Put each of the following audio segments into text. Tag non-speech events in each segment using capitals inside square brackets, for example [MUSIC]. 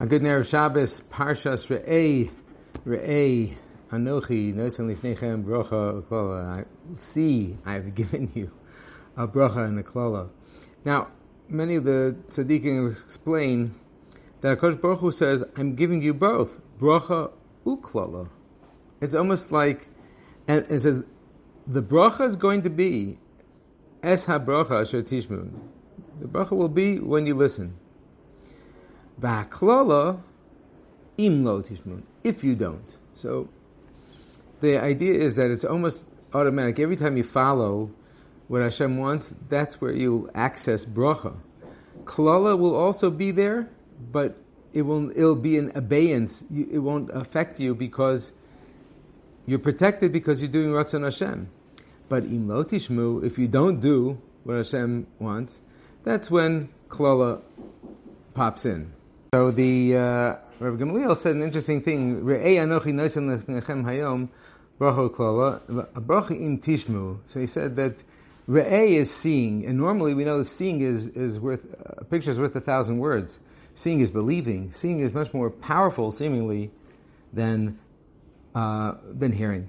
A good Erev Shabbos, Parshas Re'ei, Re'ei, Anochi, Nosan Lifnechem, Brocha, Klola. See, I have [LAUGHS] given you a Brocha and a Klola. Now, many of the tzaddikim explain that Akash Baruch Hu says, I'm giving you both, Brocha Uklola. It's almost like, and it says, the Brocha is going to be, Es HaBrocha Asher Tishmun. The Brocha will be when you listen. Va'klola im lo tishmun. If you don't. So the idea is that it's almost automatic. Every time you follow what Hashem wants, that's where you'll access bracha. Klala will also be there, but it will it'll be an abeyance. It won't affect you because you're protected because you're doing Ratzon Hashem. But im lo tishmu, if you don't do what Hashem wants, that's when klala pops in. So the uh, Rabbi Gamliel said an interesting thing. Tishmu. So he said that Re'ei is seeing, and normally we know that seeing is is worth a picture is worth a thousand words. Seeing is believing. Seeing is much more powerful, seemingly, than uh, than hearing.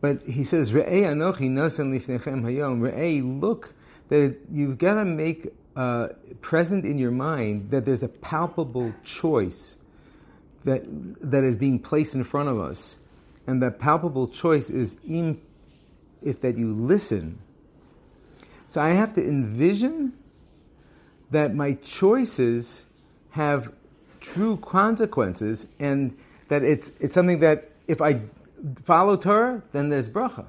But he says Re'ei anochi noisen lefnechem hayom. Re'ei, look that you've got to make uh, present in your mind that there's a palpable choice that that is being placed in front of us, and that palpable choice is in if that you listen. So I have to envision that my choices have true consequences, and that it's it's something that if I follow Torah, then there's bracha,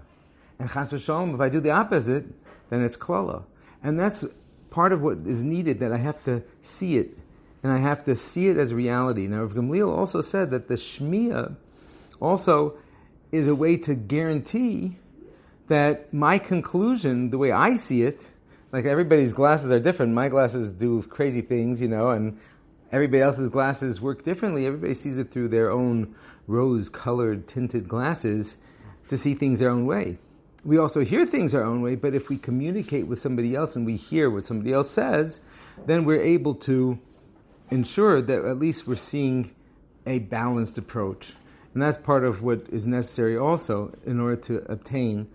and chas v'shalom, if I do the opposite, then it's klala, and that's part of what is needed that I have to see it, and I have to see it as reality. Now, Rav Gamliel also said that the Shmiya also is a way to guarantee that my conclusion, the way I see it, like everybody's glasses are different. My glasses do crazy things, you know, and everybody else's glasses work differently. Everybody sees it through their own rose-colored tinted glasses to see things their own way we also hear things our own way, but if we communicate with somebody else and we hear what somebody else says, then we're able to ensure that at least we're seeing a balanced approach. And that's part of what is necessary also in order to obtain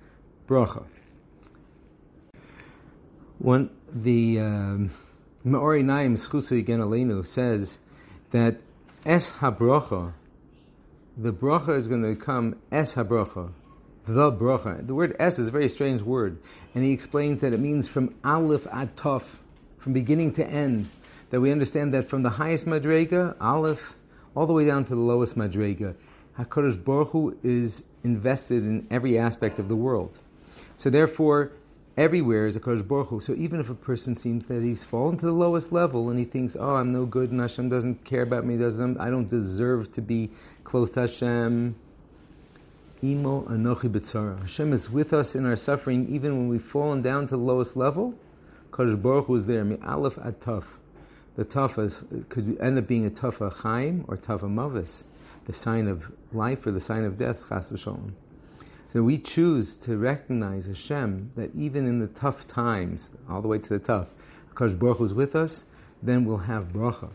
bracha. One, the um, Meor Einayim Schusu Alenu says that Es HaBrocha, the bracha is going to become Es HaBrocha, the bracha. The word es is a very strange word, and he explains that it means from aleph ad tov, from beginning to end. That we understand that from the highest madrega, aleph, all the way down to the lowest madrega, Hakadosh Baruch Hu is invested in every aspect of the world. So therefore, everywhere is a Baruch Hu. So even if a person seems that he's fallen to the lowest level and he thinks, "Oh, I'm no good, and Hashem doesn't care about me, doesn't I don't deserve to be close to Hashem." Imo Anochi B'tzara. Hashem is with us in our suffering, even when we've fallen down to the lowest level. Kadosh Baruch was there. Mi Aleph at Taf. The Taf is, could end up being a Tafa Chaim or Tafa Mavis, the sign of life or the sign of death. Chas v'shalom. So we choose to recognize Hashem that even in the tough times, all the way to the tough, because Baruch was with us, then we'll have bracha.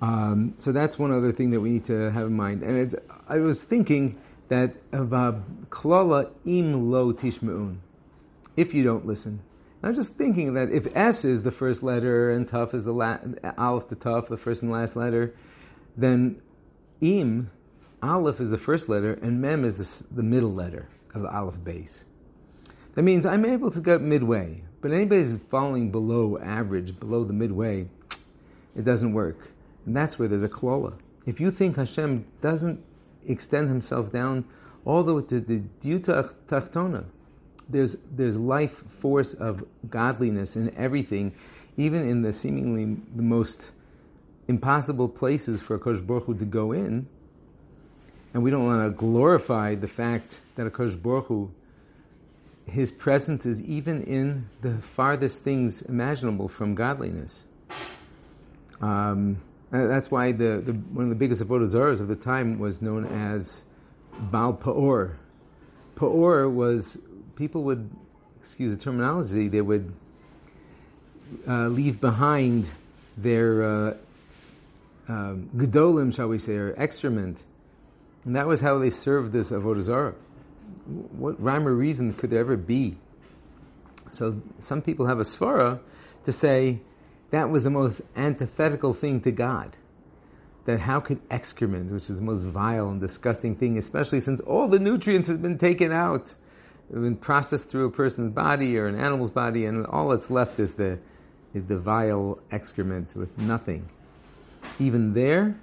Um, so that's one other thing that we need to have in mind. And I was thinking that klala im lo tishmeun, if you don't listen. I'm just thinking that if S is the first letter and Tuf is the la- Aleph the Tuf, the first and last letter, then im, Aleph is the first letter and Mem is the, the middle letter of the Aleph Beis. That means I'm able to get midway, but anybody who's falling below average, below the midway, it doesn't work. And that's where there's a klola. If you think Hashem doesn't extend himself down all the way to the Dyuta Tachtona. There's, there's life force of godliness in everything, even in the seemingly the most impossible places for Kosh Baruch Hu to go in. And we don't want to glorify the fact that Kosh Baruch Hu, his presence is even in the farthest things imaginable from godliness. Um, uh, that's why the, the, one of the biggest avodah of the time was known as Baal Pa'or. Pa'or was people would, excuse the terminology, they would uh, leave behind their uh, um, gedolim, shall we say, or excrement. And that was how they served this avodah. What rhyme or reason could there ever be? So some people have a svara to say that was the most antithetical thing to God. That how could excrement, which is the most vile and disgusting thing, especially since all the nutrients have been taken out, been processed through a person's body or an animal's body, and all that's left is the is the vile excrement with nothing. Even there,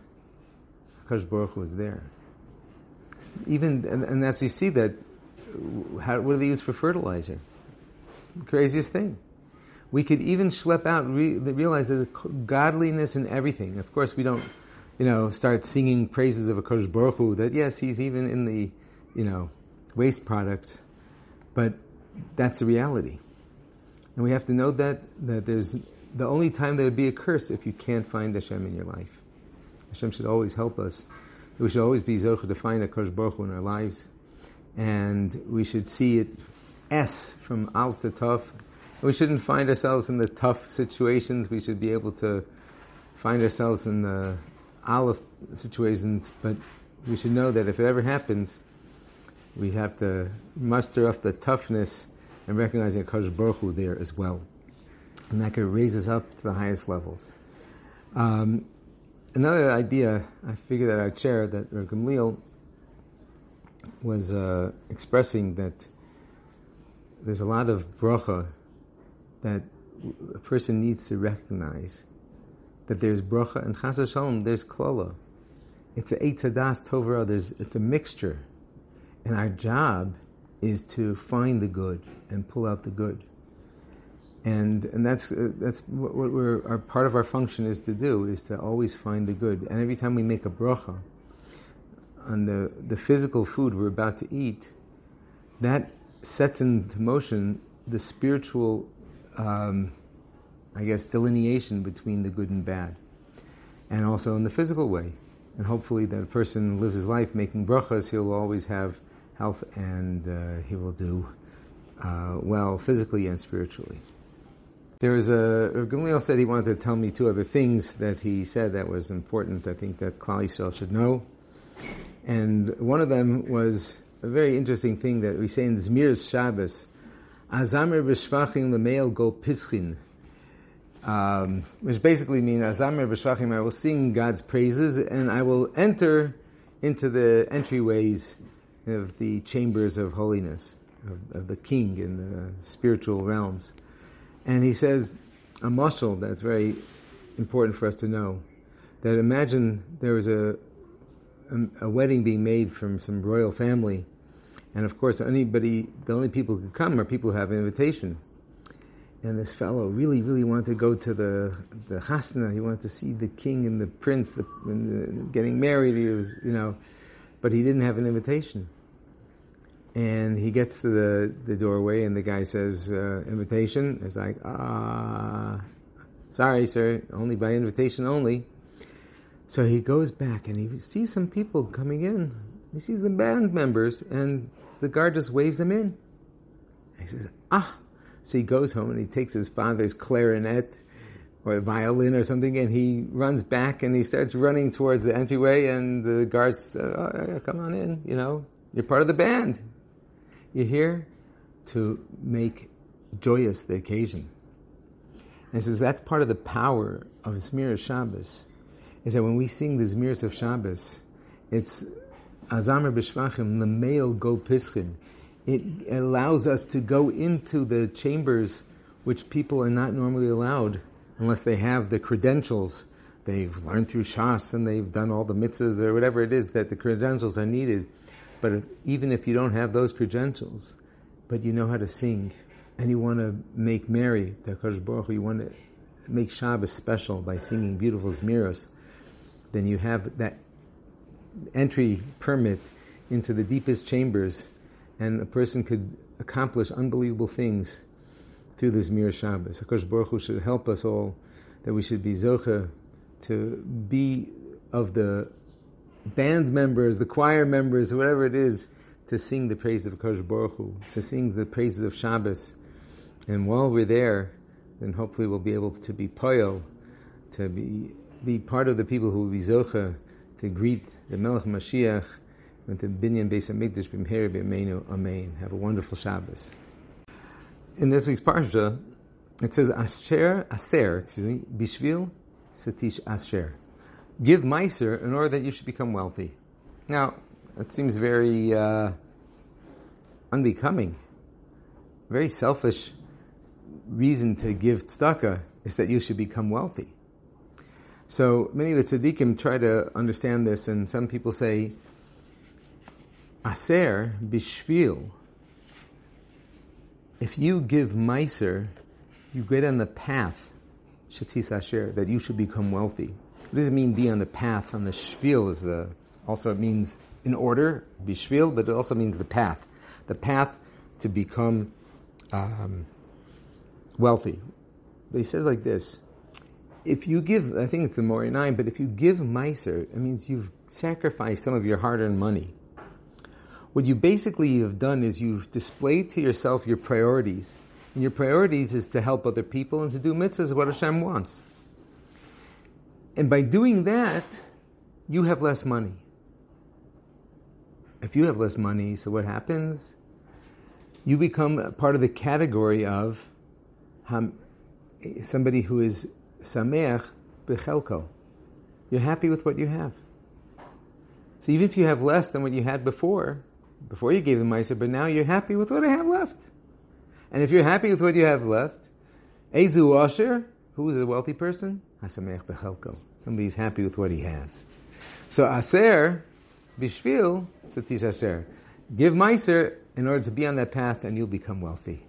Hakadosh Baruch was there. Even and, and as you see that, how, what do they use for fertilizer? craziest thing. We could even schlep out, re- realize there's godliness in everything. Of course, we don't, you know, start singing praises of a Kodesh Baruch Hu, that yes, he's even in the, you know, waste product, but that's the reality. And we have to know that, that there's the only time there would be a curse if you can't find Hashem in your life. Hashem should always help us. We should always be Zocha to find a Kodesh Baruch Hu in our lives. And we should see it S from Al to Tough. We shouldn't find ourselves in the tough situations. We should be able to find ourselves in the aleph situations, but we should know that if it ever happens, we have to muster up the toughness and recognizing Akash Baruch Hu there as well. And that could raise us up to the highest levels. Um, another idea I figured that I'd share that Gamliel was uh, expressing that there's a lot of bracha that a person needs to recognize that there's bracha and chas shalom, there's klala. It's a eitzadas tovra, there's, it's a mixture. And our job is to find the good and pull out the good. And, and that's, uh, that's what, what we're, our part of our function is to do, is to always find the good. And every time we make a bracha on the, the physical food we're about to eat, that sets into motion the spiritual, um, I guess, delineation between the good and bad, and also in the physical way. And hopefully, that a person lives his life making brachas, he'll always have health and uh, he will do uh, well physically and spiritually. There was a Gamliel said he wanted to tell me two other things that he said that was important. I think that Klal Yisrael should know, and one of them was a very interesting thing that we say in Zmiris Shabbos, Azamer b'shvachim lemeil go pischin, um, which basically means Azamer b'shvachim, I will sing God's praises and I will enter into the entryways of the chambers of holiness, of, of the king in the spiritual realms. And he says, a mashal that's very important for us to know, that imagine there was a, a, a wedding being made from some royal family, and of course, anybody, the only people who could come are people who have an invitation. And this fellow really, really wanted to go to the the chasna. He wanted to see the king and the prince, the, the, getting married. He was, you know, but he didn't have an invitation. And he gets to the, the doorway, and the guy says, uh, "Invitation." It's like, ah, sorry, sir, only by invitation only. So he goes back, and he sees some people coming in. He sees the band members, and the guard just waves him in. He says, ah. So he goes home and he takes his father's clarinet or violin or something, and he runs back and he starts running towards the entryway, and the guards say, oh, come on in, you know, you're part of the band. You're here to make joyous the occasion. And he says that's part of the power of Zmir Shabbos, is that when we sing the Zmirs of Shabbos, it's Azamer B'Shvachim, the male go pischin. It allows us to go into the chambers which people are not normally allowed unless they have the credentials. They've learned through Shas and they've done all the mitzvahs or whatever it is that the credentials are needed. But even if you don't have those credentials, but you know how to sing and you want to make merry, Baruch you want to make Shabbos special by singing beautiful zmiros, then you have that entry permit into the deepest chambers, and a person could accomplish unbelievable things through this Mir Shabbos. Hakadosh Baruch Hu should help us all that we should be zocha to be of the band members, the choir members, whatever it is, to sing the praise of Hakadosh Baruch Hu, to sing the praises of Shabbos. And while we're there, then hopefully we'll be able to be poyo, to be be part of the people who will be zocha to greet the Melech Mashiach and the Binyan Beis Hamikdash B'mheri B'meinu Amen. Have a wonderful Shabbos. In this week's parsha, it says Asher Aser, excuse me, Bishvil Satish Asher. Give Meiser in order that you should become wealthy. Now, that seems very uh, unbecoming, very selfish reason to give tzedakah is that you should become wealthy. So many of the tzaddikim try to understand this, and some people say, Aser bishvil. If you give meiser, you get on the path, shatis asher, that you should become wealthy. What does it mean be on the path? On the shvil is the, also it means in order, bishvil, but it also means the path. The path to become um, wealthy. But he says like this, if you give, I think it's the Mori 9, but if you give Meiser, it means you've sacrificed some of your hard-earned money. What you basically have done is you've displayed to yourself your priorities. And your priorities is to help other people and to do mitzvahs, what Hashem wants. And by doing that, you have less money. If you have less money, so what happens? You become part of the category of um, somebody who is sameach bechelko. You're happy with what you have. So even if you have less than what you had before, before you gave the meiser, but now you're happy with what I have left. And if you're happy with what you have left, Ezu Asher, who is a wealthy person? Hasameach bechelko. Somebody's happy with what he has. So Aser, Bishvil, Satish Asher. Give Meiser in order to be on that path and you'll become wealthy.